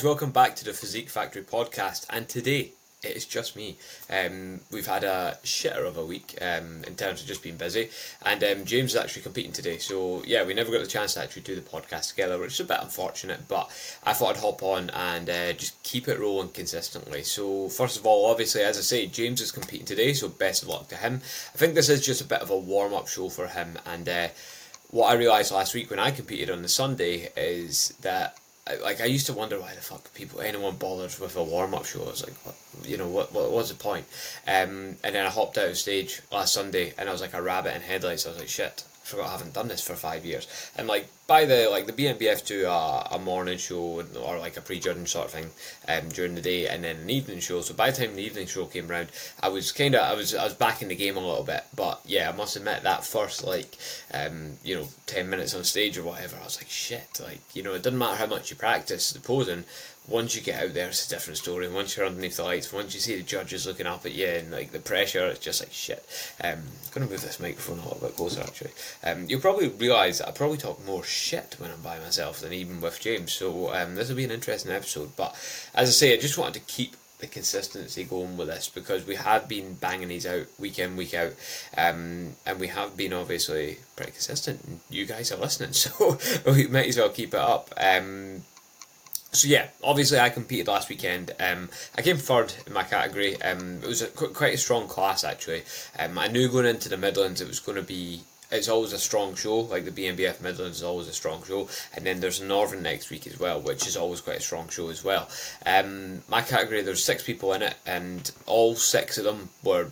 guys, welcome back to the Physique Factory podcast. And today it is just me. Um, we've had a shitter of a week um, in terms of just being busy, and um, James is actually competing today. So yeah, we never got the chance to actually do the podcast together, which is a bit unfortunate. But I thought I'd hop on and uh, just keep it rolling consistently. So first of all, obviously, as I say, James is competing today, so best of luck to him. I think this is just a bit of a warm up show for him, and uh, what I realised last week when I competed on the Sunday is that like I used to wonder why the fuck people anyone bothers with a warm up show. I was like, what, you know, what, what what's the point? Um, and then I hopped out of stage last Sunday, and I was like a rabbit in headlights. I was like, shit, I forgot I haven't done this for five years. And like by the like the BNBF do a, a morning show or like a pre-judging sort of thing um, during the day and then an evening show. So by the time the evening show came around, I was kind of I was I was back in the game a little bit. But yeah, I must admit that first like um, you know ten minutes on stage or whatever, I was like shit. Like you know it doesn't matter how much you practice the posing once you get out there, it's a different story. And once you're underneath the lights, once you see the judges looking up at you and like the pressure, it's just like shit. Um, I'm gonna move this microphone a little bit closer actually. Um, you'll probably realise I probably talk more when I'm by myself than even with James. So um, this will be an interesting episode. But as I say, I just wanted to keep the consistency going with this because we have been banging these out week in week out um, and we have been obviously pretty consistent you guys are listening so we might as well keep it up um, so yeah, obviously I competed last weekend. Um, I came third in my category. Um, it was a, quite a strong class actually. Um, I knew going into the Midlands it was going to be. It's always a strong show. Like the BNBF Midlands is always a strong show, and then there's Northern next week as well, which is always quite a strong show as well. Um, my category there's six people in it, and all six of them were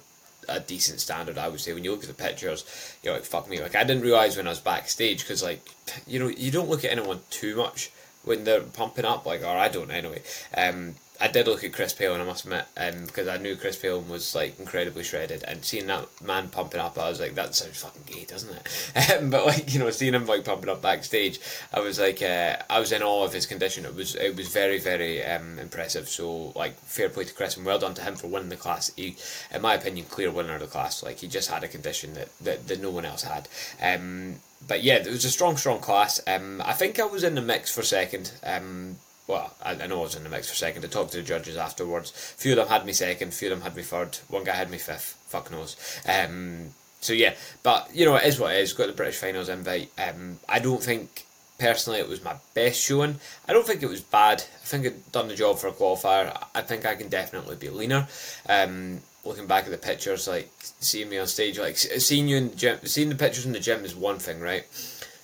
a decent standard, I would say. When you look at the pictures, you're like, fuck me. Like, I didn't realise when I was backstage, because, like, you know, you don't look at anyone too much when they're pumping up, like, or I don't anyway. Um, I did look at Chris Palin, I must admit, um, because I knew Chris Palin was like incredibly shredded, and seeing that man pumping up, I was like, that sounds fucking gay, doesn't it? Um, but like you know, seeing him like pumping up backstage, I was like, uh, I was in awe of his condition. It was it was very very um, impressive. So like, fair play to Chris, and well done to him for winning the class. He, in my opinion, clear winner of the class. Like he just had a condition that that, that no one else had. Um, but yeah, it was a strong, strong class. Um, I think I was in the mix for second. Um, well, I, I, know I was in the mix for second. I talked to the judges afterwards. A few of them had me second, few of them had me third. One guy had me fifth. Fuck knows. Um, so yeah, but you know it is what it is. Got the British finals invite. Um, I don't think personally it was my best showing. I don't think it was bad. I think it done the job for a qualifier. I think I can definitely be leaner. Um, looking back at the pictures, like seeing me on stage, like seeing you in the gym, seeing the pictures in the gym is one thing, right?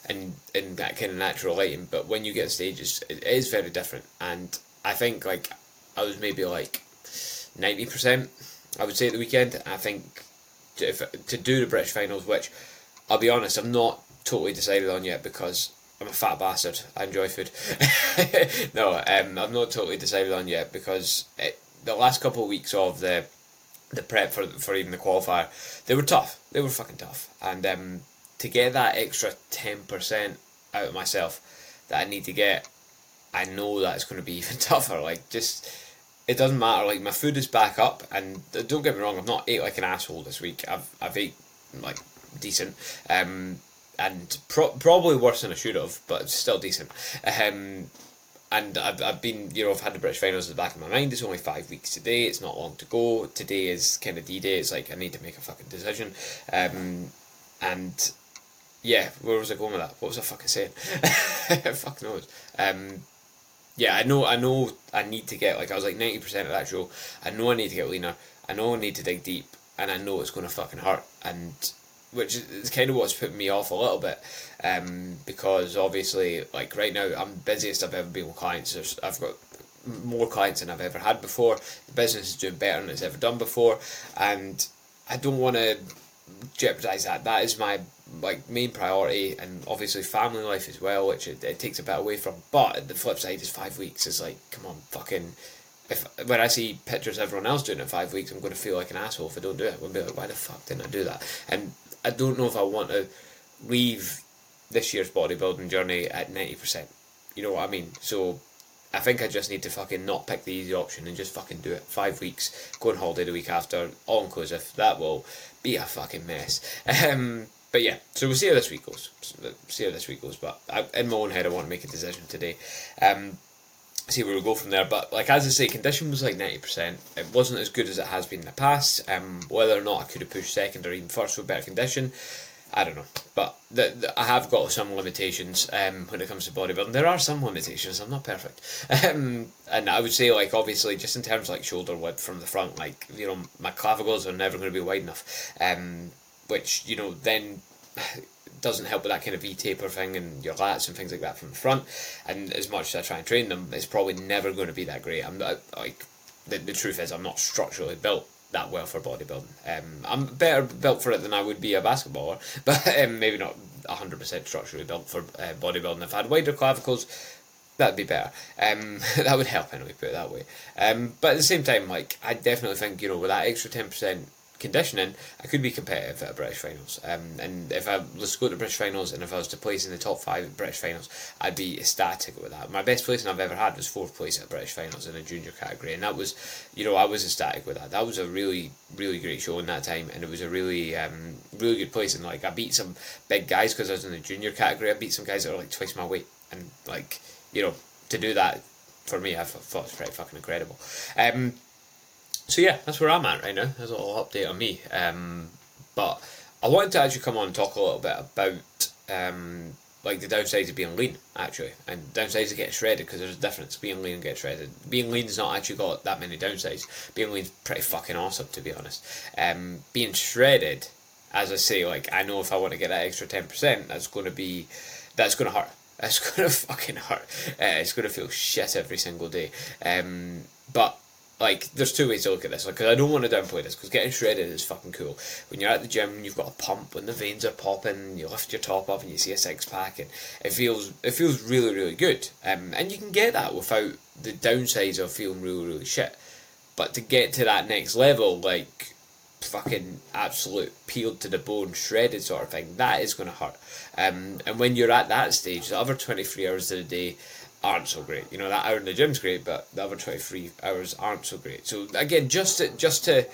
And in that kind of natural lighting, but when you get on stage, it's, it is very different. And I think like I was maybe like ninety percent, I would say at the weekend. I think to, if, to do the British finals, which I'll be honest, I'm not totally decided on yet because I'm a fat bastard. I enjoy food. no, um, I'm not totally decided on yet because it, the last couple of weeks of the the prep for for even the qualifier, they were tough. They were fucking tough, and um, to get that extra ten percent out of myself that I need to get, I know that it's going to be even tougher. Like just, it doesn't matter. Like my food is back up, and don't get me wrong, I've not ate like an asshole this week. I've I've ate like decent. Um, and pro- probably worse than I should have, but still decent. Um, and I've, I've been, you know, I've had the British finals in the back of my mind. It's only five weeks today. It's not long to go. Today is kind of D Day. It's like I need to make a fucking decision. Um, and yeah, where was I going with that? What was I fucking saying? Fuck knows. Um, yeah, I know, I know, I need to get like I was like ninety percent of that show. I know I need to get leaner. I know I need to dig deep, and I know it's going to fucking hurt. And which is kind of what's putting me off a little bit, um, because obviously, like right now, I'm busiest I've ever been with clients. There's, I've got more clients than I've ever had before. The business is doing better than it's ever done before, and I don't want to jeopardize that. That is my like main priority, and obviously family life as well, which it, it takes a bit away from. But the flip side is five weeks. It's like, come on, fucking if when I see pictures of everyone else doing it five weeks, I'm going to feel like an asshole if I don't do it. I'm going to be like, why the fuck didn't I do that? And I don't know if I want to leave this year's bodybuilding journey at 90%. You know what I mean? So I think I just need to fucking not pick the easy option and just fucking do it. Five weeks, go on holiday the week after, all inclusive. That will be a fucking mess. Um, but yeah, so we'll see how this week goes. See how this week goes. But I, in my own head, I want to make a decision today. Um, see where we go from there. But like as I say, condition was like ninety percent. It wasn't as good as it has been in the past. Um, whether or not I could have pushed second or even first with better condition, I don't know. But the, the, I have got some limitations um, when it comes to bodybuilding. There are some limitations. I'm not perfect. Um, and I would say like obviously just in terms of, like shoulder width from the front, like you know my clavicles are never going to be wide enough. Um, which you know then doesn't help with that kind of V taper thing and your lats and things like that from the front. And as much as I try and train them, it's probably never going to be that great. I'm not, like the, the truth is I'm not structurally built that well for bodybuilding. Um, I'm better built for it than I would be a basketballer, but um, maybe not hundred percent structurally built for uh, bodybuilding. If I had wider clavicles, that'd be better. Um, that would help anyway. Put it that way. Um, but at the same time, like I definitely think you know with that extra ten percent conditioning, I could be competitive at a British finals. Um, and if I was to go to British finals and if I was to place in the top five at British finals, I'd be ecstatic with that. My best placing I've ever had was fourth place at British finals in a junior category, and that was, you know, I was ecstatic with that. That was a really, really great show in that time, and it was a really, um, really good place. And like I beat some big guys because I was in the junior category. I beat some guys that were like twice my weight, and like you know, to do that for me, I thought it was pretty fucking incredible. Um, so yeah, that's where I'm at right now. There's a little update on me. Um, but I wanted to actually come on and talk a little bit about um, like the downsides of being lean actually, and downsides of getting shredded because there's a difference. Being lean and getting shredded. Being lean's not actually got that many downsides. Being lean's pretty fucking awesome to be honest. Um, being shredded, as I say, like I know if I want to get that extra ten percent, that's going to be that's going to hurt. That's going to fucking hurt. Uh, it's going to feel shit every single day. Um, but like there's two ways to look at this. Because like, I don't want to downplay this because getting shredded is fucking cool. When you're at the gym and you've got a pump when the veins are popping you lift your top up and you see a six pack and it feels it feels really really good. Um, and you can get that without the downsides of feeling really really shit. But to get to that next level like fucking absolute peeled to the bone shredded sort of thing that is going to hurt. Um, and when you're at that stage the other 23 hours of the day aren't so great. You know, that hour in the gym's great, but the other 23 hours aren't so great. So again, just to, just to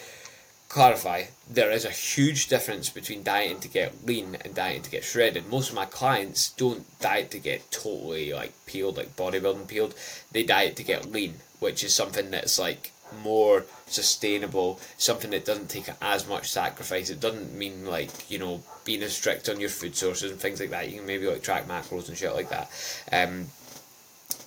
clarify, there is a huge difference between dieting to get lean and dieting to get shredded. Most of my clients don't diet to get totally like peeled, like bodybuilding peeled. They diet to get lean, which is something that's like more sustainable, something that doesn't take as much sacrifice. It doesn't mean like, you know, being as strict on your food sources and things like that. You can maybe like track macros and shit like that. Um,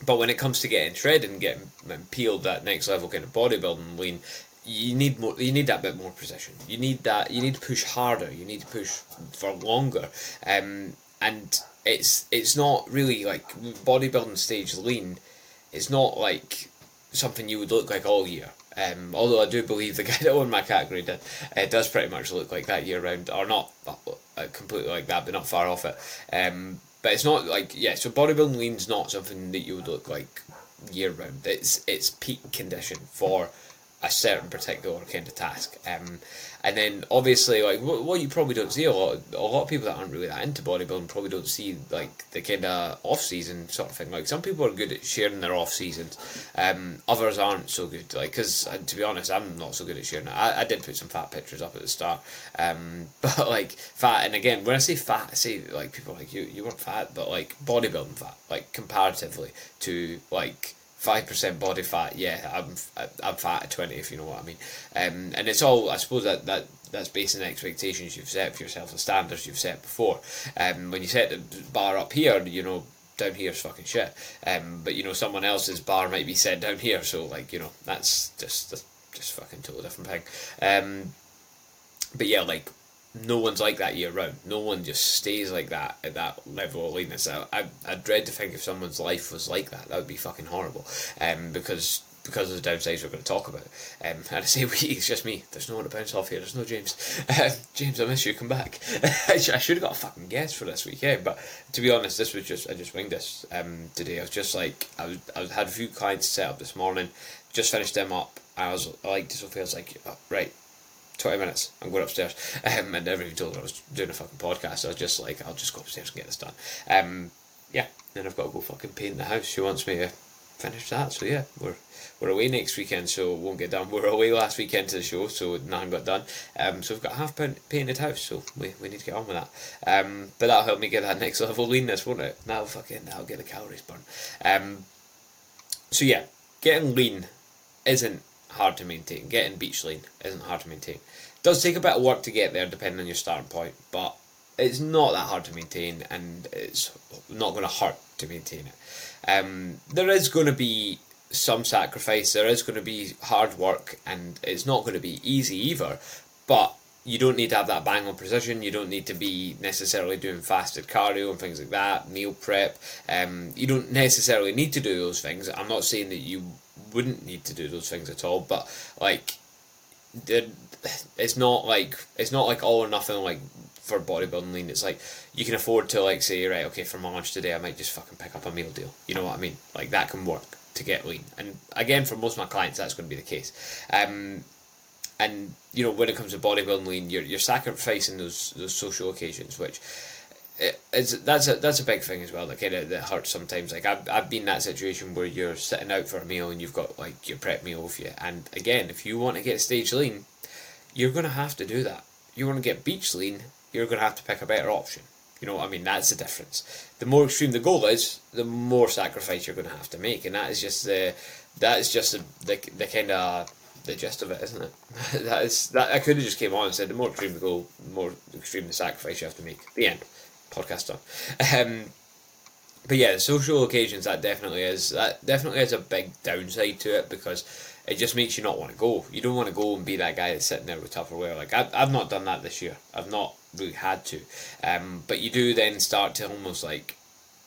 but when it comes to getting shredded and getting peeled that next level kind of bodybuilding lean, you need more. You need that bit more precision. You need that. You need to push harder. You need to push for longer. Um, and it's it's not really like bodybuilding stage lean. It's not like something you would look like all year. Um, although I do believe the guy that won my category did, it does pretty much look like that year round, or not uh, completely like that, but not far off it. Um, but it's not like yeah. So bodybuilding lean's not something that you would look like year round. It's it's peak condition for a certain particular kind of task. Um, and then obviously, like what, what you probably don't see a lot, a lot of people that aren't really that into bodybuilding probably don't see like the kind of off season sort of thing. Like some people are good at sharing their off seasons, um, others aren't so good. Like because uh, to be honest, I'm not so good at sharing. I, I did put some fat pictures up at the start, um, but like fat. And again, when I say fat, I say like people like you you weren't fat, but like bodybuilding fat, like comparatively to like five percent body fat, yeah, I'm I'm fat at twenty, if you know what I mean. Um, and it's all I suppose that that that's based on expectations you've set for yourself, the standards you've set before. Um, when you set the bar up here, you know down here is fucking shit. Um, but you know someone else's bar might be set down here, so like you know that's just that's just fucking totally different thing. Um, but yeah, like no one's like that year round. No one just stays like that at that level of leanness. I, I, I dread to think if someone's life was like that, that would be fucking horrible. Um, because because of the downsides we're going to talk about. Um, and I say we, it's just me. There's no one to bounce off here. There's no James. Uh, James, I miss you. Come back. I should have got a fucking guest for this weekend, but to be honest, this was just I just winged this um, today. I was just like I was I had a few clients set up this morning. Just finished them up. I was I like to Sophie. I was like, oh, right, 20 minutes. I'm going upstairs. Um, and even told her I was doing a fucking podcast. I was just like, I'll just go upstairs and get this done. Um, yeah, then I've got to go fucking paint the house. She wants me to finish that. So yeah, we're we're away next weekend, so won't get done. We are away last weekend to the show, so nothing got done. Um, so we've got half paint painted house, so we, we need to get on with that. Um, but that'll help me get that next level leanness, won't it? That'll fucking that'll get the calories burned. Um, so yeah, getting lean isn't hard to maintain. Getting beach lane isn't hard to maintain. It does take a bit of work to get there, depending on your starting point, but it's not that hard to maintain, and it's not going to hurt to maintain it. Um, there is going to be some sacrifice. There is going to be hard work, and it's not going to be easy either. But you don't need to have that bang on precision. You don't need to be necessarily doing fasted cardio and things like that. Meal prep. Um, you don't necessarily need to do those things. I'm not saying that you wouldn't need to do those things at all, but like, it's not like it's not like all or nothing. Like for bodybuilding lean, it's like you can afford to like say right, okay, for my lunch today, I might just fucking pick up a meal deal. You know what I mean? Like that can work to get lean. And again, for most of my clients, that's going to be the case. Um, and you know, when it comes to bodybuilding lean, you're you're sacrificing those those social occasions, which it's that's a that's a big thing as well. That kind of that hurts sometimes. Like I've I've been that situation where you're sitting out for a meal and you've got like your prep meal with you. And again, if you want to get stage lean, you're gonna have to do that. You want to get beach lean, you're gonna have to pick a better option. You know I mean? That's the difference. The more extreme the goal is, the more sacrifice you're going to have to make, and that is just the that is just the the, the kind of the gist of it, isn't it? that is that I could have just came on and said the more extreme the goal, the more extreme the sacrifice you have to make. The end. Podcast done. Um, but yeah, social occasions that definitely is that definitely has a big downside to it because it just makes you not want to go. You don't want to go and be that guy that's sitting there with Tupperware. Like I've, I've not done that this year. I've not really had to. Um, but you do then start to almost like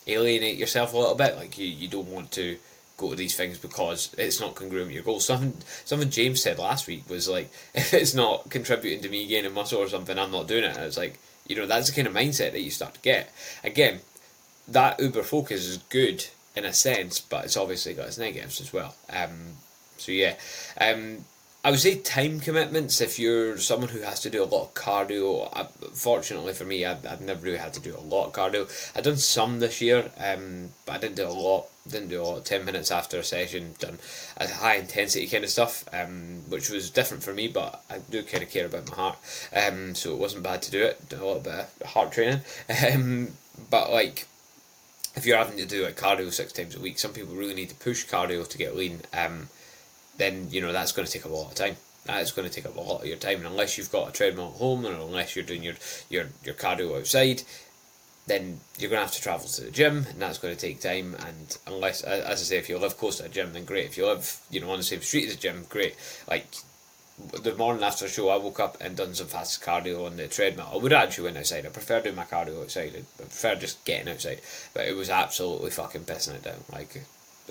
alienate yourself a little bit. Like you, you don't want to go to these things because it's not congruent with your goals. Something something James said last week was like, if it's not contributing to me gaining muscle or something, I'm not doing it. And it's like, you know, that's the kind of mindset that you start to get. Again, that uber focus is good in a sense, but it's obviously got its negatives as well. Um, so yeah, um, I would say time commitments. If you're someone who has to do a lot of cardio, I, fortunately for me, I've, I've never really had to do a lot of cardio. I've done some this year, um, but I didn't do a lot. Didn't do a lot. Ten minutes after a session, done a high intensity kind of stuff, um, which was different for me. But I do kind of care about my heart, um, so it wasn't bad to do it. Did a little bit of heart training, um, but like if you're having to do like cardio six times a week, some people really need to push cardio to get lean. Um, then you know that's going to take up a lot of time. That is going to take up a lot of your time, and unless you've got a treadmill at home, or unless you're doing your your your cardio outside, then you're going to have to travel to the gym, and that's going to take time. And unless, as I say, if you live close to a gym, then great. If you live, you know, on the same street as a gym, great. Like the morning after the show, I woke up and done some fast cardio on the treadmill. I would actually went outside. I prefer doing my cardio outside. I prefer just getting outside. But it was absolutely fucking pissing it down. Like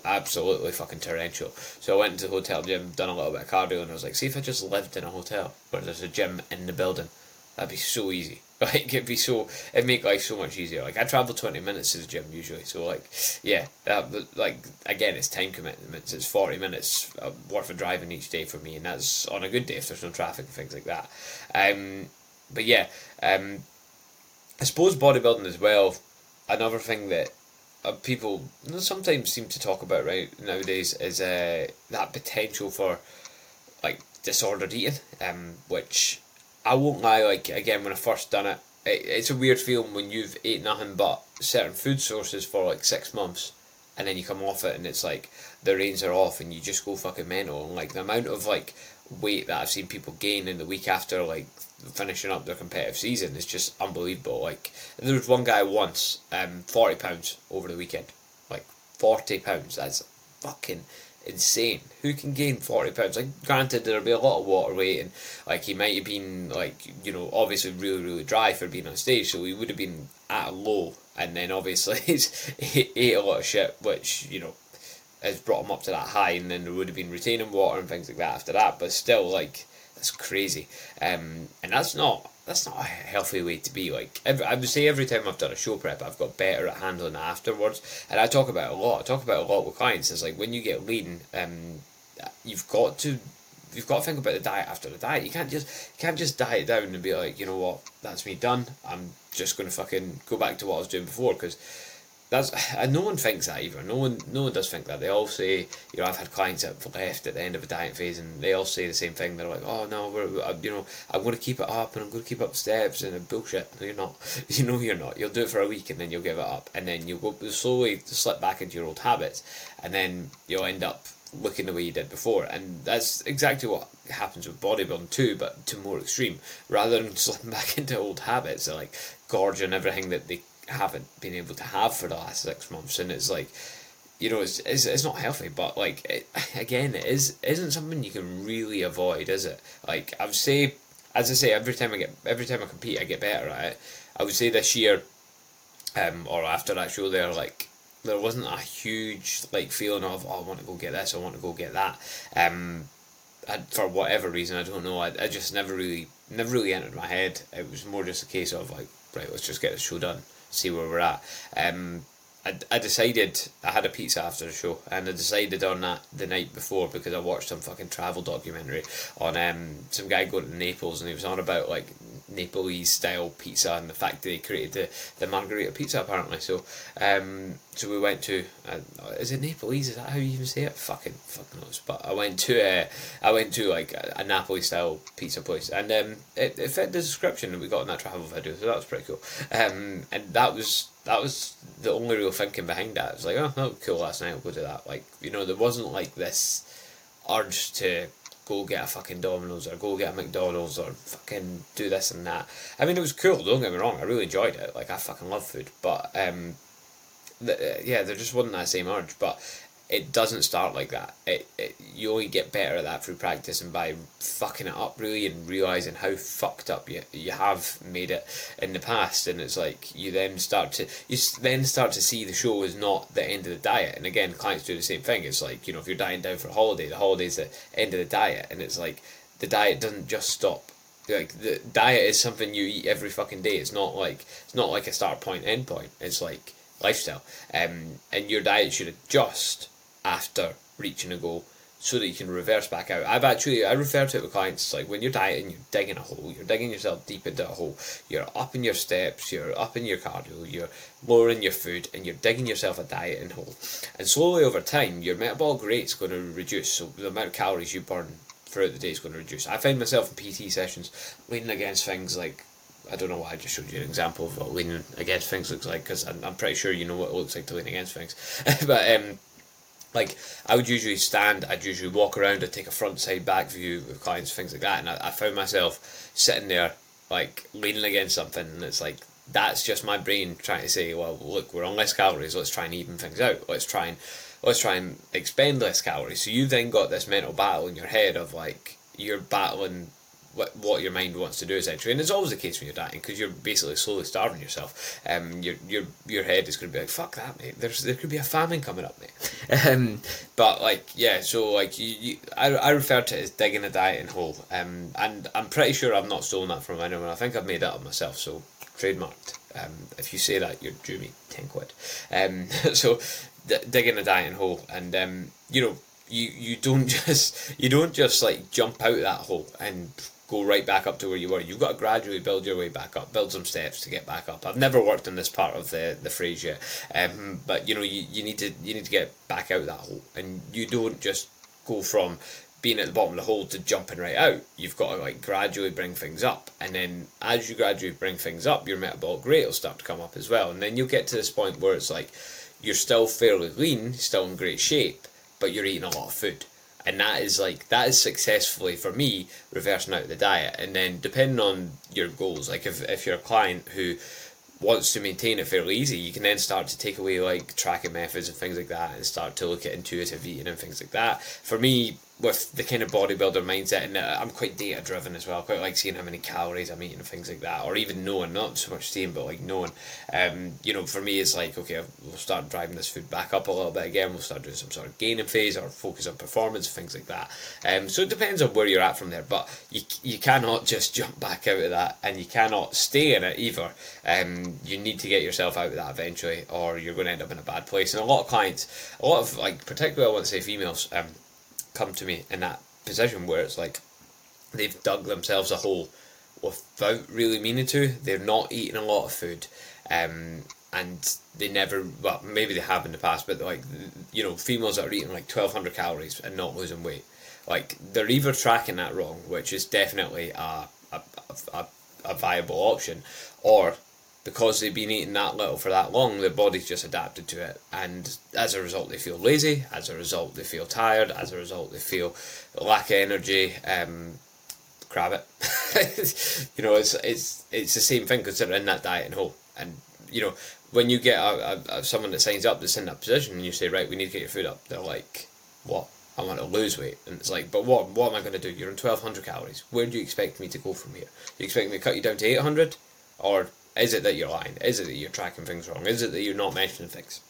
absolutely fucking torrential. So I went into the hotel gym, done a little bit of cardio, and I was like, see if I just lived in a hotel where there's a gym in the building, that'd be so easy. Like it'd be so, it'd make life so much easier. Like I travel twenty minutes to the gym usually, so like yeah, that, like again, it's time commitments. It's forty minutes uh, worth of driving each day for me, and that's on a good day if there's no traffic and things like that. Um, but yeah, um, I suppose bodybuilding as well. Another thing that uh, people sometimes seem to talk about right nowadays is uh, that potential for like disordered eating, um, which I won't lie. Like again, when I first done it, it, it's a weird feeling when you've ate nothing but certain food sources for like six months, and then you come off it and it's like the reins are off and you just go fucking mental. Like the amount of like weight that I've seen people gain in the week after like finishing up their competitive season is just unbelievable. Like there was one guy once, um, forty pounds over the weekend, like forty pounds. That's fucking insane. Who can gain forty pounds? Like, granted, there'll be a lot of water weight, and like he might have been like you know obviously really really dry for being on stage, so he would have been at a low, and then obviously he ate a lot of shit, which you know has brought him up to that high, and then there would have been retaining water and things like that after that. But still, like that's crazy, um, and that's not that's not a healthy way to be. Like every, I would say, every time I've done a show prep, I've got better at handling it afterwards, and I talk about a lot. I talk about a lot with clients. It's like when you get lean, um, you've got to you've got to think about the diet after the diet. You can't just you can't just diet down and be like, you know what, that's me done. I'm just gonna fucking go back to what I was doing before because that's and no one thinks that either. No one, no one does think that. They all say, you know, I've had clients that have left at the end of a diet phase, and they all say the same thing. They're like, "Oh no, we're, you know, I'm going to keep it up, and I'm going to keep up steps." And bullshit. No, you're not. You know, you're not. You'll do it for a week, and then you'll give it up, and then you'll go slowly slip back into your old habits, and then you'll end up looking the way you did before. And that's exactly what happens with bodybuilding too, but to more extreme. Rather than slipping back into old habits, they're like gorging everything that they haven't been able to have for the last six months, and it's like, you know, it's it's, it's not healthy. But like, it, again, it is isn't something you can really avoid, is it? Like I would say, as I say, every time I get every time I compete, I get better at it. I would say this year, um, or after that show there, like there wasn't a huge like feeling of oh, I want to go get this, I want to go get that. Um, I, for whatever reason, I don't know. I, I just never really never really entered my head. It was more just a case of like, right, let's just get the show done see where we're at. Um, I, I decided I had a pizza after the show, and I decided on that the night before because I watched some fucking travel documentary on um some guy going to Naples, and he was on about like Nepalese style pizza and the fact that they created the, the margherita pizza apparently. So um so we went to uh, is it Nepalese? Is that how you even say it? Fucking fucking knows. But I went to uh, I went to like a, a Napoli style pizza place, and um it, it fit the description that we got in that travel video, so that was pretty cool. Um and that was that was the only real thinking behind that. It was like, oh, that was cool last night. I'll go to that. Like, you know, there wasn't like this urge to go get a fucking Domino's or go get a McDonald's or fucking do this and that. I mean, it was cool. Don't get me wrong. I really enjoyed it. Like, I fucking love food, but um, the, yeah, there just wasn't that same urge. But it doesn't start like that. It, it you only get better at that through practice and by fucking it up really and realizing how fucked up you you have made it in the past. And it's like you then start to you then start to see the show is not the end of the diet. And again, clients do the same thing. It's like you know if you're dying down for a holiday, the holiday's the end of the diet, and it's like the diet doesn't just stop like the diet is something you eat every fucking day. It's not like it's not like a start point end point. It's like lifestyle. Um, and your diet should adjust after reaching a goal so that you can reverse back out. I've actually I refer to it with clients like when you're dieting, you're digging a hole, you're digging yourself deep into a hole. You're upping your steps, you're upping your cardio, you're lowering your food, and you're digging yourself a dieting hole. And slowly over time, your metabolic rate's going to reduce. So the amount of calories you burn throughout the day is going to reduce. I find myself in PT sessions leaning against things like I don't know why I just showed you an example of what leaning against things looks like because I'm, I'm pretty sure you know what it looks like to lean against things. but um, like I would usually stand, I'd usually walk around, I'd take a front side back view with clients, things like that, and I, I found myself sitting there like leaning against something, and it's like that's just my brain trying to say, well, look, we're on less calories, let's try and even things out, let's try and let's try and expend less calories. So you then got this mental battle in your head of like you're battling what, what your mind wants to do essentially, and it's always the case when you're dieting because you're basically slowly starving yourself. Um, your your your head is going to be like, "Fuck that, mate." There's there could be a famine coming up, mate. um, but like yeah, so like you, you I, I refer to it as digging a dieting hole. Um, and I'm pretty sure I've not stolen that from anyone. I think I've made that up myself. So trademarked. Um, if you say that, you're due me ten quid. Um, so d- digging a dieting hole, and um, you know you you don't just you don't just like jump out of that hole and go right back up to where you were. You've got to gradually build your way back up, build some steps to get back up. I've never worked in this part of the, the phrase yet, um, but you know you, you need to you need to get back out of that hole, and you don't just go from being at the bottom of the hole to jumping right out. You've got to like gradually bring things up, and then as you gradually bring things up, your metabolic rate will start to come up as well, and then you'll get to this point where it's like you're still fairly lean, still in great shape, but you're eating a lot of food and that is like that is successfully for me reversing out the diet. And then depending on your goals like if, if you're a client who wants to maintain it fairly easy you can then start to take away like tracking methods and things like that and start to look at intuitive eating and things like that. For me with the kind of bodybuilder mindset, and uh, I'm quite data driven as well. I quite like seeing how many calories I'm eating and things like that, or even knowing, not so much seeing, but like knowing. Um, you know, for me, it's like okay, we'll start driving this food back up a little bit again. We'll start doing some sort of gaining phase or focus on performance, things like that. Um, so it depends on where you're at from there, but you you cannot just jump back out of that, and you cannot stay in it either. Um, you need to get yourself out of that eventually, or you're going to end up in a bad place. And a lot of clients, a lot of like, particularly I want to say females. Um, come to me in that position where it's like they've dug themselves a hole without really meaning to. They're not eating a lot of food, um, and they never well maybe they have in the past but like you know females that are eating like 1200 calories and not losing weight like they're either tracking that wrong which is definitely a, a, a, a viable option or because they've been eating that little for that long their body's just adapted to it and as a result they feel lazy as a result they feel tired as a result they feel lack of energy um, grab it you know it's it's it's the same thing because that diet and and you know when you get a, a, a, someone that signs up that's in that position and you say, right, we need to get your food up, they're like, what? I want to lose weight. And it's like, but what what am I going to do? You're on 1200 calories. Where do you expect me to go from here? You expect me to cut you down to 800? Or is it that you're lying? Is it that you're tracking things wrong? Is it that you're not mentioning things?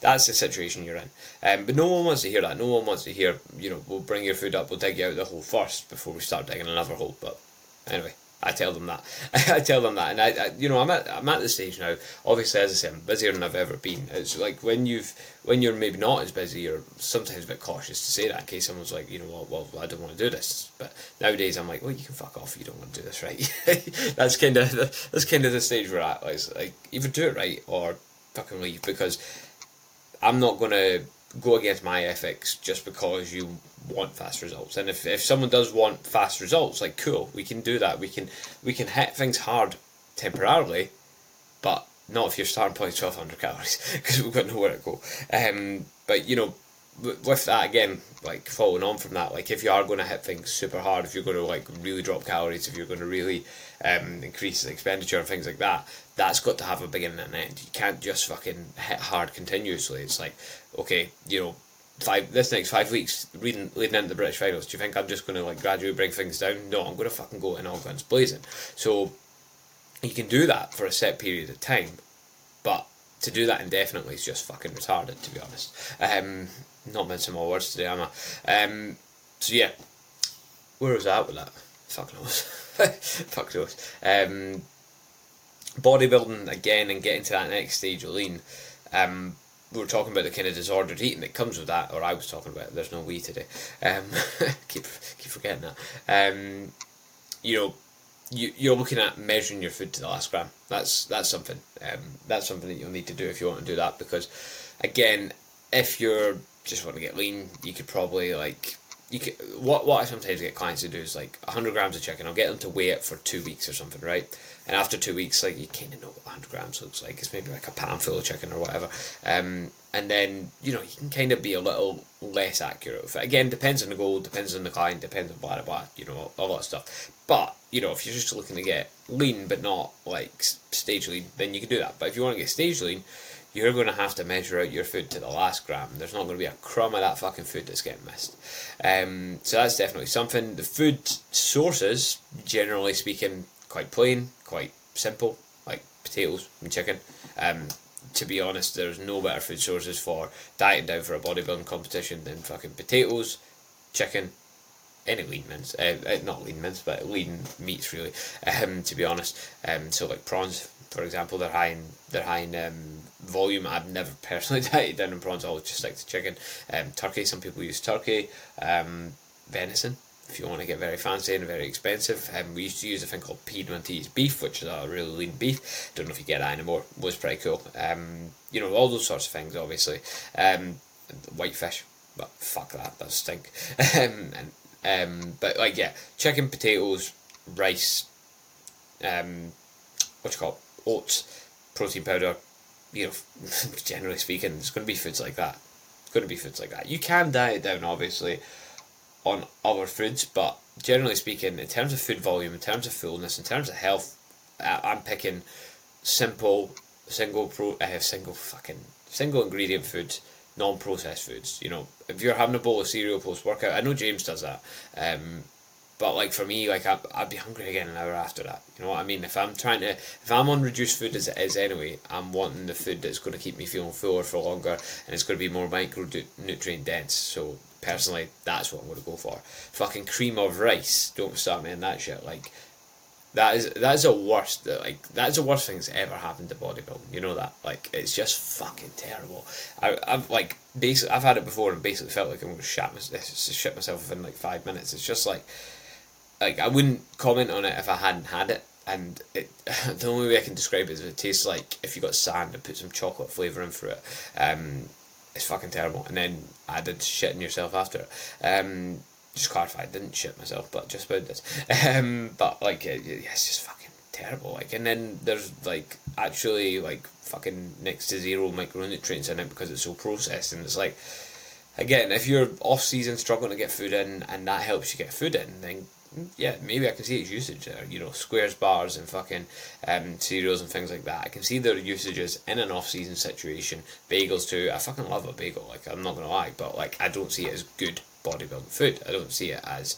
That's the situation you're in. Um, but no one wants to hear that. No one wants to hear, you know, we'll bring your food up, we'll dig you out the hole first before we start digging another hole. But anyway, I tell them that. I tell them that, and I, I, you know, I'm at I'm at the stage now. Obviously, as I say, I'm busier than I've ever been. It's like when you've when you're maybe not as busy, you're sometimes a bit cautious to say that in case someone's like, you know, well, well I don't want to do this. But nowadays, I'm like, well, you can fuck off you don't want to do this, right? that's kind of that's kind of the stage we're at. Like, like either do it right or fucking leave because I'm not gonna go against my ethics just because you want fast results. And if, if someone does want fast results, like cool, we can do that. We can we can hit things hard temporarily, but not if you're starting point twelve hundred calories because we've got nowhere to go. Um, but you know, with that again, like following on from that, like if you are going to hit things super hard, if you're going to like really drop calories, if you're going to really um, increase expenditure and things like that, that's got to have a beginning and an end. You can't just fucking hit hard continuously. It's like, okay, you know, five this next five weeks leading leading into the British finals. Do you think I'm just going to like gradually bring things down? No, I'm going to fucking go in all guns blazing. So you can do that for a set period of time, but to do that indefinitely is just fucking retarded, to be honest. Um, not mincing my words today, am I? Um, so yeah, where was I with that? Fuck knows. Fuck knows. Um, bodybuilding again and getting to that next stage of lean. Um, we were talking about the kind of disordered eating that comes with that, or I was talking about. It. There's no we today. Um, keep keep forgetting that. Um, you know, you you're looking at measuring your food to the last gram. That's that's something. Um, that's something that you'll need to do if you want to do that because, again, if you're just want to get lean, you could probably like you could, what what I sometimes get clients to do is like 100 grams of chicken. I'll get them to weigh it for two weeks or something, right? And after two weeks, like you kind of know what 100 grams looks like. It's maybe like a pan full of chicken or whatever. Um, and then you know you can kind of be a little less accurate with it. Again, depends on the goal, depends on the client, depends on blah blah blah. You know a lot of stuff. But you know if you're just looking to get lean but not like stage lean, then you can do that. But if you want to get stage lean, you're going to have to measure out your food to the last gram. There's not going to be a crumb of that fucking food that's getting missed. Um, so that's definitely something. The food sources, generally speaking, quite plain, quite simple, like potatoes and chicken. Um, to be honest, there's no better food sources for dieting down for a bodybuilding competition than fucking potatoes, chicken, any lean mince, uh, uh, not lean mince, but lean meats really. Um, to be honest, um, so like prawns, for example, they're high in they're high in um, volume. I've never personally dieted down on prawns. I always just like the chicken. Um, turkey. Some people use turkey. Um, venison. If you want to get very fancy and very expensive, um, we used to use a thing called Piedmontese beef, which is a really lean beef. Don't know if you get that anymore. It Was pretty cool. Um, you know all those sorts of things, obviously. Um, whitefish, but fuck that, that stink. um, and um, but like yeah, chicken, potatoes, rice, um, what? Oats, protein powder. You know, generally speaking, it's going to be foods like that. It's going to be foods like that. You can diet down, obviously, on other foods, but generally speaking, in terms of food volume, in terms of fullness, in terms of health, I'm picking simple, single pro, uh, single fucking single ingredient foods non-processed foods. You know, if you're having a bowl of cereal post workout, I know James does that. Um, but like for me, like I, I'd be hungry again an hour after that. You know what I mean? If I'm trying to, if I'm on reduced food as it is anyway, I'm wanting the food that's going to keep me feeling fuller for longer, and it's going to be more micronutrient dense. So personally, that's what I'm going to go for. Fucking cream of rice. Don't start me in that shit. Like that is that is the worst like that's the worst thing that's ever happened to bodybuilding. You know that like it's just fucking terrible. I I've like basically I've had it before and basically felt like I'm gonna shit, myself, shit myself within like five minutes. It's just like like I wouldn't comment on it if I hadn't had it. And it, the only way I can describe it is it tastes like if you got sand and put some chocolate flavour in for it. Um, it's fucking terrible. And then added shitting yourself after it. Um, just clarify, I didn't shit myself, but just about this. Um, but like, yeah, it's just fucking terrible. Like, and then there's like actually like fucking next to zero micronutrients in it because it's so processed, and it's like, again, if you're off season struggling to get food in, and that helps you get food in, then yeah, maybe I can see its usage there. You know, squares bars and fucking um, cereals and things like that. I can see their usages in an off-season situation. Bagels too. I fucking love a bagel. Like I'm not gonna lie, but like I don't see it as good bodybuilding food. I don't see it as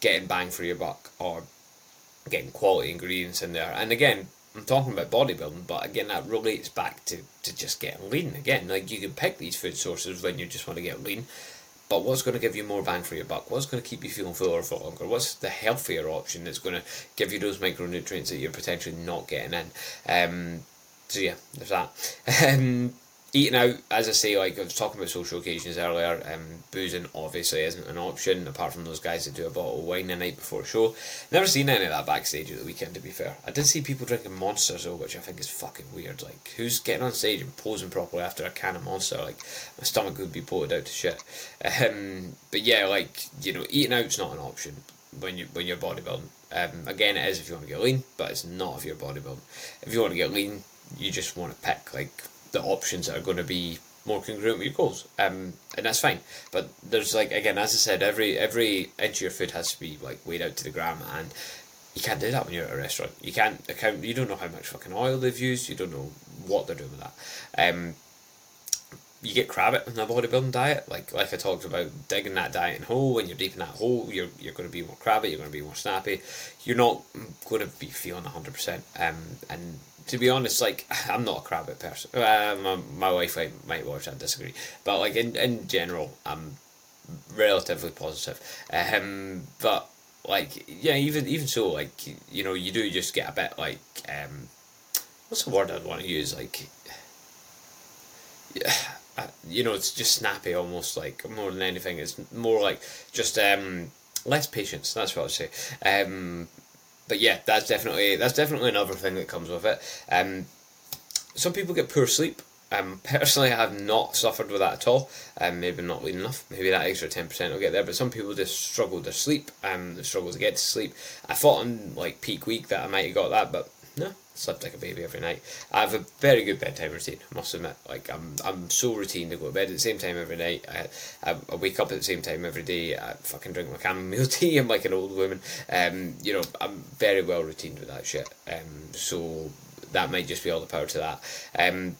getting bang for your buck or getting quality ingredients in there. And again, I'm talking about bodybuilding, but again, that relates back to, to just getting lean. Again, like you can pick these food sources when you just want to get lean, but what's going to give you more bang for your buck? What's going to keep you feeling fuller for longer? What's the healthier option that's going to give you those micronutrients that you're potentially not getting in? Um, so yeah, there's that. Eating out, as I say, like I was talking about social occasions earlier, um, boozing obviously isn't an option apart from those guys that do a bottle of wine the night before a show. Never seen any of that backstage at the weekend, to be fair. I did see people drinking monsters though, which I think is fucking weird. Like, who's getting on stage and posing properly after a can of monster? Like, my stomach would be bloated out to shit. Um, but yeah, like you know, eating out's not an option when you when you're bodybuilding. Um, again, it is if you want to get lean, but it's not if you're bodybuilding. If you want to get lean, you just want to pick like the options that are going to be more congruent with your goals, um, and that's fine. But there's like again, as I said, every every inch of your food has to be like weighed out to the gram, and you can't do that when you're at a restaurant. You can't account. You don't know how much fucking oil they've used. You don't know what they're doing with that. Um, you get crab it in a bodybuilding diet. Like like I talked about, digging that diet in hole. When you're deep in that hole, you're you're going to be more crabby. You're going to be more snappy. You're not going to be feeling hundred percent. Um, and to be honest, like I'm not a crab it person. Uh, my, wife might, might watch and disagree, but like in in general, I'm relatively positive. Um, but like yeah, even even so, like you know, you do just get a bit like um, what's the word I'd want to use? Like yeah you know, it's just snappy almost like more than anything. It's more like just um, less patience. That's what I'd say. Um, but yeah, that's definitely that's definitely another thing that comes with it. Um, some people get poor sleep. Um, personally, I have not suffered with that at all. Um, maybe not enough. Maybe that extra ten percent will get there. But some people just struggle to sleep. Um, they struggle to get to sleep. I thought on like peak week that I might have got that, but no, slept like a baby every night. I have a very good bedtime routine. I must admit, like I'm, I'm so routine to go to bed at the same time every night. I, I, I wake up at the same time every day. I fucking drink my chamomile tea. I'm like an old woman. Um, you know, I'm very well routined with that shit. Um, so that might just be all the power to that. Um,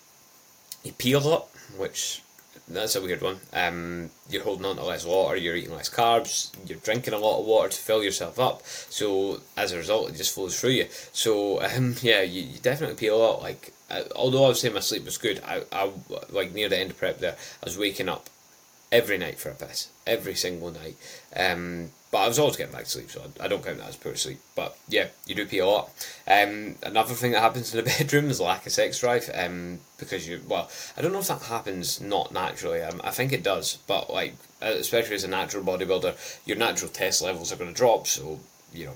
you pee a lot, which that's a weird one. Um, you're holding on to less water, you're eating less carbs, you're drinking a lot of water to fill yourself up. So as a result, it just flows through you. So um, yeah, you, you definitely pee a lot. Like uh, although I would say my sleep was good, I, I like near the end of prep there, I was waking up every night for a piss, every single night. Um, but I was always getting back to sleep, so I don't count that as poor sleep. But yeah, you do pee a lot. Um, another thing that happens in the bedroom is lack of sex drive. Um, because you, well, I don't know if that happens not naturally. Um, I think it does, but like, especially as a natural bodybuilder, your natural test levels are going to drop. So you know,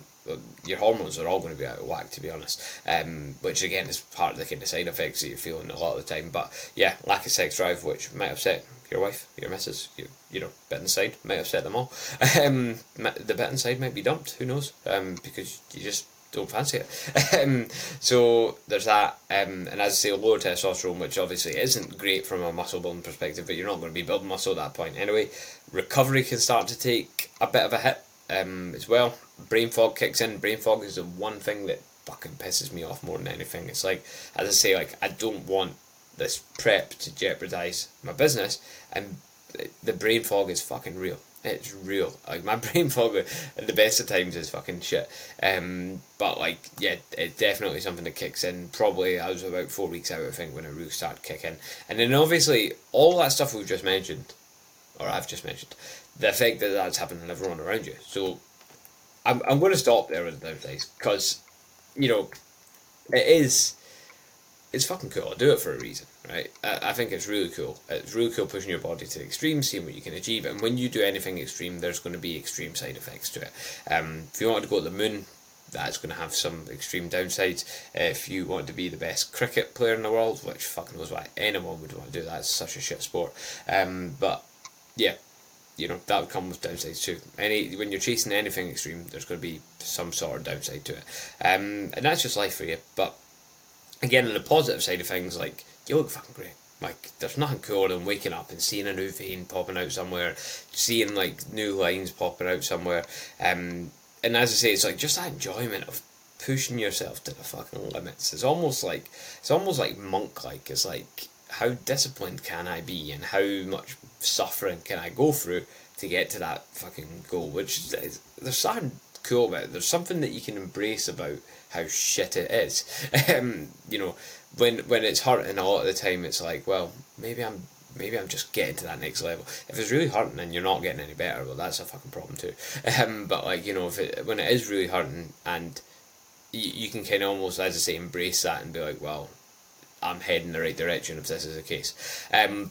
your hormones are all going to be out of whack, to be honest. Um, which again is part of the kind of side effects that you're feeling a lot of the time. But yeah, lack of sex drive, which might upset your wife, your missus, you, you know, bit inside might upset them all. Um, the bit inside might be dumped. Who knows? Um, because you just don't fancy it. um, so there's that. Um, and as I say, lower testosterone, which obviously isn't great from a muscle building perspective, but you're not going to be building muscle at that point anyway. Recovery can start to take a bit of a hit um, as well. Brain fog kicks in. Brain fog is the one thing that fucking pisses me off more than anything. It's like, as I say, like I don't want this prep to jeopardize my business, and the brain fog is fucking real. It's real. Like my brain fog at the best of times is fucking shit. Um, but like yeah, it's definitely something that kicks in. Probably I was about four weeks out, I think, when it really started kicking. And then obviously all that stuff we've just mentioned, or I've just mentioned, the fact that that's having to everyone around you. So I'm I'm going to stop there with advice because you know it is it's fucking cool. I do it for a reason, right? I, I think it's really cool. It's really cool pushing your body to the extreme, seeing what you can achieve. And when you do anything extreme, there's going to be extreme side effects to it. Um, if you want to go to the moon, that's going to have some extreme downsides. If you want to be the best cricket player in the world, which fucking knows why anyone would want to do that, it's such a shit sport. Um, but yeah, you know that comes with downsides too. Any when you're chasing anything extreme, there's going to be some sort of downside to it, um, and that's just life for you. But again, on the positive side of things, like you look fucking great. Like there's nothing cooler than waking up and seeing a new vein popping out somewhere, seeing like new lines popping out somewhere. Um, and as I say, it's like just that enjoyment of pushing yourself to the fucking limits. It's almost like it's almost like monk like. It's like how disciplined can I be and how much suffering can I go through to get to that fucking goal? Which is, there's something cool about it. There's something that you can embrace about how shit it is. um, you know, when when it's hurting a lot of the time, it's like, well, maybe I'm maybe I'm just getting to that next level. If it's really hurting and you're not getting any better, well, that's a fucking problem too. Um, but like you know, if it when it is really hurting and you, you can kind of almost, as I say, embrace that and be like, well, I'm heading the right direction if this is the case. Um,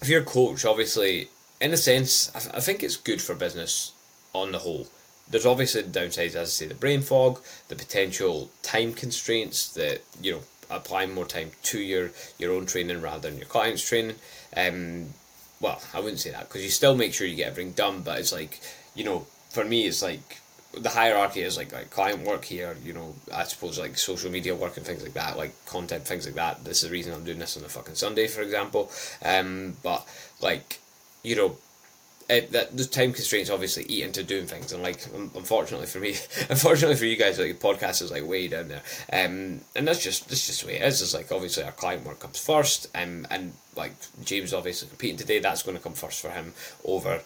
if you're a coach, obviously, in a sense, I, th- I think it's good for business on the whole. There's obviously the downsides, as I say, the brain fog, the potential time constraints that you know applying more time to your your own training rather than your client's training. Um, well, I wouldn't say that because you still make sure you get everything done, but it's like you know, for me, it's like the hierarchy is like, like client work here, you know, I suppose like social media work and things like that, like content, things like that. This is the reason I'm doing this on a fucking Sunday, for example. Um, but like, you know, it, that the time constraints obviously eat into doing things, and like unfortunately for me, unfortunately for you guys, like the podcast is like way down there, um, and that's just that's just the way it is. It's like obviously our client work comes first, um, and like James obviously competing today, that's going to come first for him over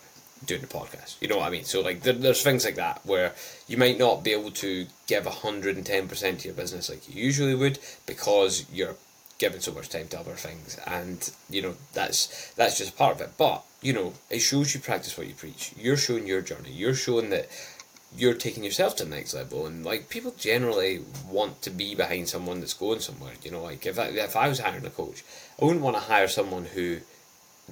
doing the podcast. You know what I mean? So like there, there's things like that where you might not be able to give hundred and ten percent to your business like you usually would because you're giving so much time to other things, and you know that's that's just part of it. But you know it shows you practice what you preach. You're showing your journey. You're showing that you're taking yourself to the next level and like people generally want to be behind someone that's going somewhere you know like if I, if I was hiring a coach I wouldn't want to hire someone who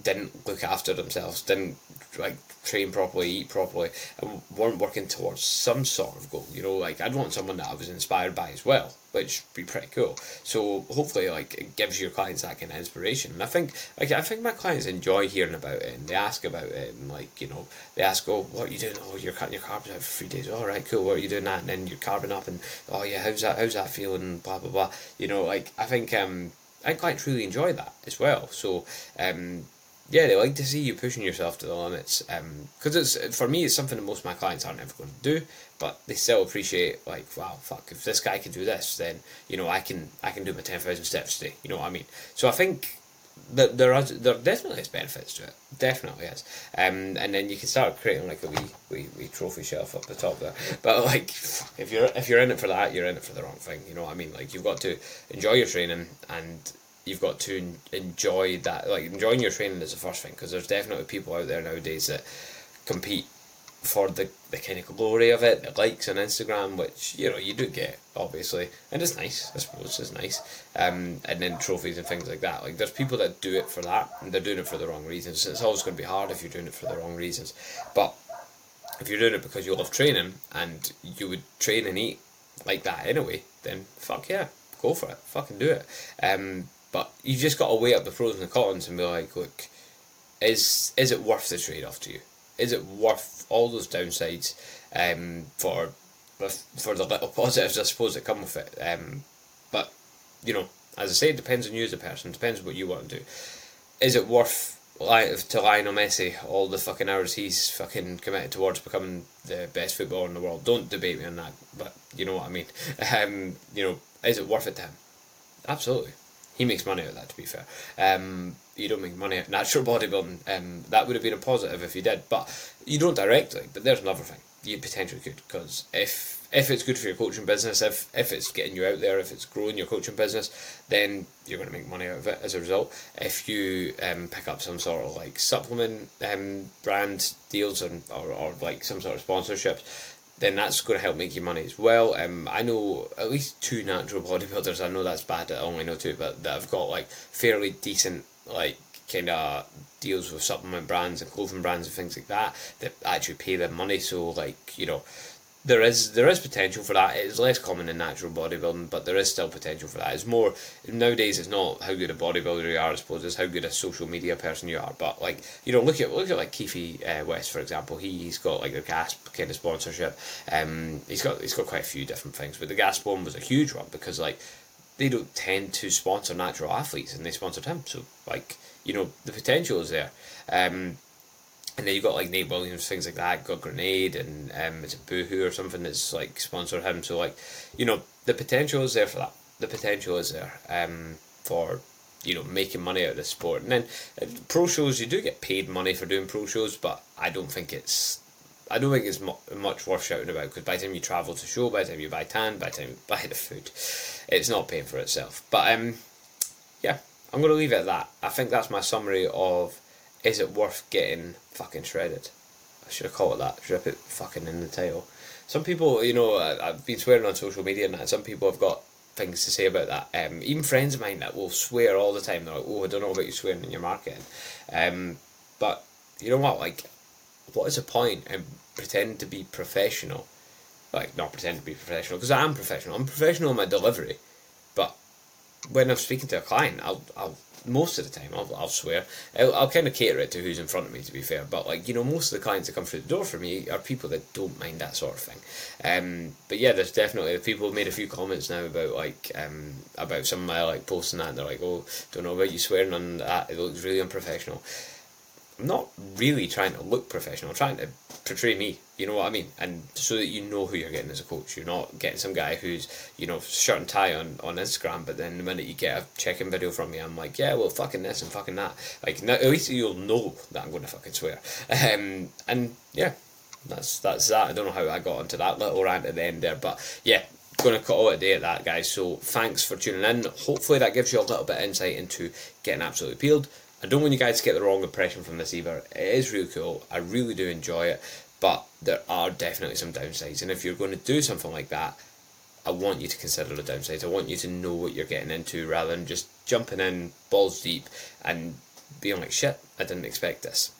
didn't look after themselves, didn't like train properly, eat properly, and weren't working towards some sort of goal. You know, like I'd want someone that I was inspired by as well, which would be pretty cool. So hopefully, like it gives your clients that kind of inspiration. And I think, like I think my clients enjoy hearing about it, and they ask about it, and like you know, they ask, "Oh, what are you doing? Oh, you're cutting your carbs out for three days. All right, cool. What are you doing that? And then you're carbing up, and oh yeah, how's that? How's that feeling? Blah blah blah. You know, like I think um. I quite truly enjoy that as well. So, um, yeah, they like to see you pushing yourself to the limits. Because um, it's for me, it's something that most of my clients aren't ever going to do, but they still appreciate like, wow, fuck, if this guy can do this, then you know I can I can do my ten thousand steps today. You know what I mean? So I think that there are there definitely is benefits to it. Definitely is. Um, and then you can start creating like a wee wee, wee trophy shelf up the top there. But like, if you're if you're in it for that, you're in it for the wrong thing. You know what I mean? Like you've got to enjoy your training and you've got to enjoy that. Like enjoying your training is the first thing because there's definitely people out there nowadays that compete for the, the kind of glory of it, the likes on Instagram, which you know you do get obviously, and it's nice. I suppose it's nice. Um, and then trophies and things like that. Like there's people that do it for that, and they're doing it for the wrong reasons. It's always going to be hard if you're doing it for the wrong reasons. But if you're doing it because you love training and you would train and eat like that anyway, then fuck yeah, go for it. Fucking do it. Um, but you've just got to weigh up the pros and the cons and be like, look, is is it worth the trade off to you? Is it worth all those downsides um, for for the little positives I suppose that come with it? Um, but you know, as I say, it depends on you as a person. Depends on what you want to do. Is it worth to Lionel Messi all the fucking hours he's fucking committed towards becoming the best footballer in the world? Don't debate me on that, but you know what I mean. Um, you know, is it worth it to him? Absolutely he makes money out of that. To be fair, um, you don't make money out natural bodybuilding. Um, that would have been a positive if you did, but you don't directly. But there's another thing you potentially could because if if it's good for your coaching business, if if it's getting you out there, if it's growing your coaching business, then you're going to make money out of it as a result. If you um, pick up some sort of like supplement um, brand deals and or, or like some sort of sponsorships, then that's going to help make you money as well. Um, I know at least two natural bodybuilders. I know that's bad. I only know two, but that have got like fairly decent like kind of deals with supplement brands and clothing brands and things like that that actually pay them money. So like you know, there is there is potential for that. It is less common in natural bodybuilding, but there is still potential for that. It's more nowadays. It's not how good a bodybuilder you are, I suppose. It's how good a social media person you are. But like you know, look at look at like Keefe uh, West for example. He, has got like a gas kind of sponsorship. Um, he's got he's got quite a few different things, but the gas one was a huge one because like they don't tend to sponsor natural athletes, and they sponsored him. So like you know, the potential is there. Um, and then you've got like Nate Williams, things like that, got Grenade and um, it's a Boohoo or something that's like sponsored him. So like, you know, the potential is there for that. The potential is there um, for you know making money out of the sport. And then uh, pro shows, you do get paid money for doing pro shows, but I don't think it's I don't think it's mu- much worth shouting about because by the time you travel to show, by the time you buy tan, by the time you buy the food, it's not paying for itself. But um, yeah, I'm going to leave it at that. I think that's my summary of is it worth getting fucking shredded? I should have called it that. Should have put fucking in the title. Some people, you know, I've been swearing on social media and that. Some people have got things to say about that. Um, even friends of mine that will swear all the time. They're like, "Oh, I don't know about you swearing in your marketing," um, but you know what? Like, what is the point in pretending to be professional? Like, not pretend to be professional because I am professional. I'm professional in my delivery, but when I'm speaking to a client, I'll, I'll most of the time I'll, I'll swear. I'll, I'll kind of cater it to who's in front of me to be fair. But like you know most of the clients that come through the door for me are people that don't mind that sort of thing. Um, but yeah there's definitely people have made a few comments now about like um, about some of my like posting that and they're like oh don't know about you swearing on that. It looks really unprofessional I'm not really trying to look professional. I'm trying to portray me. You know what I mean? And so that you know who you're getting as a coach. You're not getting some guy who's you know shirt and tie on on Instagram, but then the minute you get a check-in video from me, I'm like, yeah, well, fucking this and fucking that. Like at least you'll know that I'm going to fucking swear. Um, and yeah, that's that's that. I don't know how I got onto that little rant at the end there, but yeah, going to call it a day at that, guys. So thanks for tuning in. Hopefully that gives you a little bit of insight into getting absolutely peeled. I don't want you guys to get the wrong impression from this either. It is really cool. I really do enjoy it, but there are definitely some downsides. And if you're going to do something like that, I want you to consider the downsides. I want you to know what you're getting into rather than just jumping in balls deep and being like, shit, I didn't expect this.